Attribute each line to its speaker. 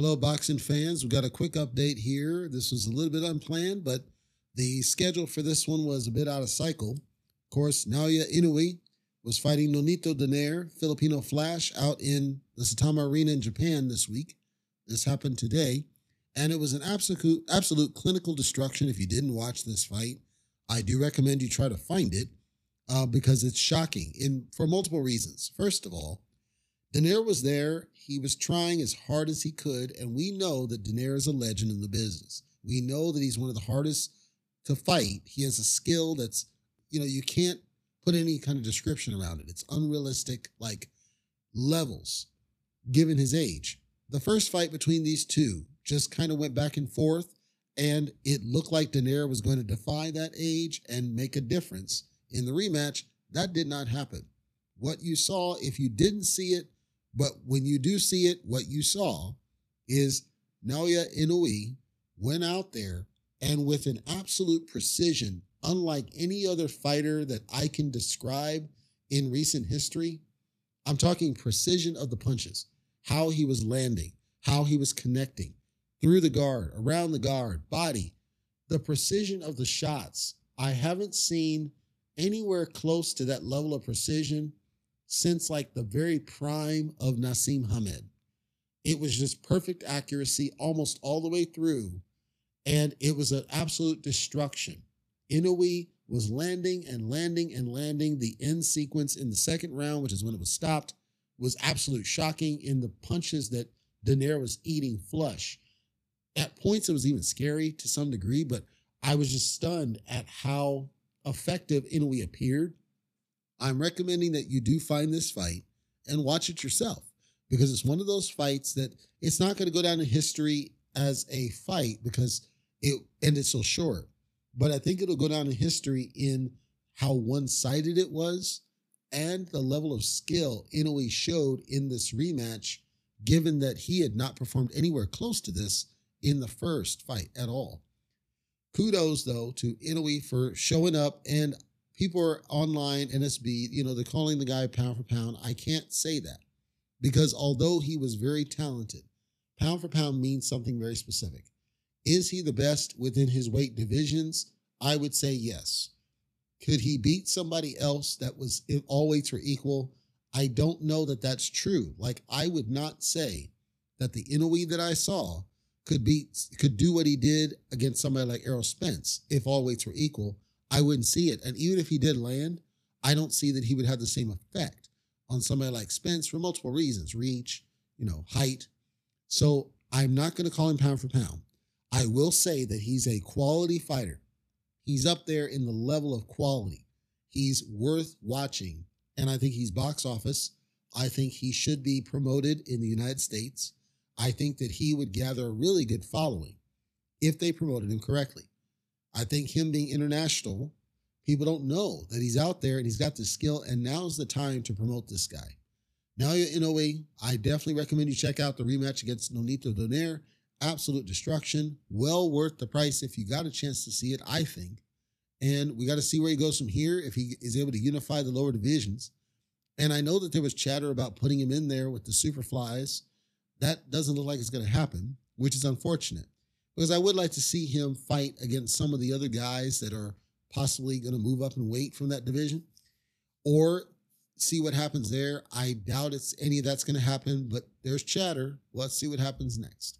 Speaker 1: Hello, boxing fans. We've got a quick update here. This was a little bit unplanned, but the schedule for this one was a bit out of cycle. Of course, Naoya Inoue was fighting Nonito Donaire, Filipino Flash, out in the Saitama Arena in Japan this week. This happened today, and it was an absolute, absolute clinical destruction. If you didn't watch this fight, I do recommend you try to find it uh, because it's shocking in for multiple reasons. First of all, Donaire was there. He was trying as hard as he could, and we know that Donaire is a legend in the business. We know that he's one of the hardest to fight. He has a skill that's, you know, you can't put any kind of description around it. It's unrealistic, like levels, given his age. The first fight between these two just kind of went back and forth, and it looked like Donaire was going to defy that age and make a difference. In the rematch, that did not happen. What you saw, if you didn't see it, but when you do see it, what you saw is Naoya Inoue went out there and with an absolute precision, unlike any other fighter that I can describe in recent history, I'm talking precision of the punches, how he was landing, how he was connecting through the guard, around the guard, body, the precision of the shots. I haven't seen anywhere close to that level of precision since like the very prime of Naseem Hamed. It was just perfect accuracy almost all the way through. And it was an absolute destruction. Inoue was landing and landing and landing. The end sequence in the second round, which is when it was stopped, was absolute shocking in the punches that Donaire was eating flush. At points, it was even scary to some degree, but I was just stunned at how effective Inoue appeared I'm recommending that you do find this fight and watch it yourself because it's one of those fights that it's not going to go down in history as a fight because it ended so short. But I think it'll go down in history in how one sided it was and the level of skill Inoue showed in this rematch, given that he had not performed anywhere close to this in the first fight at all. Kudos, though, to Inoue for showing up and people are online, NSB, you know, they're calling the guy pound for pound. I can't say that because although he was very talented, pound for pound means something very specific. Is he the best within his weight divisions? I would say yes. Could he beat somebody else that was all weights were equal? I don't know that that's true. Like I would not say that the Inoue that I saw could beat could do what he did against somebody like Errol Spence if all weights were equal. I wouldn't see it. And even if he did land, I don't see that he would have the same effect on somebody like Spence for multiple reasons reach, you know, height. So I'm not going to call him pound for pound. I will say that he's a quality fighter. He's up there in the level of quality. He's worth watching. And I think he's box office. I think he should be promoted in the United States. I think that he would gather a really good following if they promoted him correctly. I think him being international, people don't know that he's out there and he's got the skill. And now's the time to promote this guy. Naoya Inoue, I definitely recommend you check out the rematch against Nonito Donaire. Absolute destruction. Well worth the price if you got a chance to see it, I think. And we got to see where he goes from here if he is able to unify the lower divisions. And I know that there was chatter about putting him in there with the Superflies. That doesn't look like it's going to happen, which is unfortunate because I would like to see him fight against some of the other guys that are possibly going to move up and weight from that division or see what happens there. I doubt it's any of that's going to happen, but there's chatter. Let's see what happens next.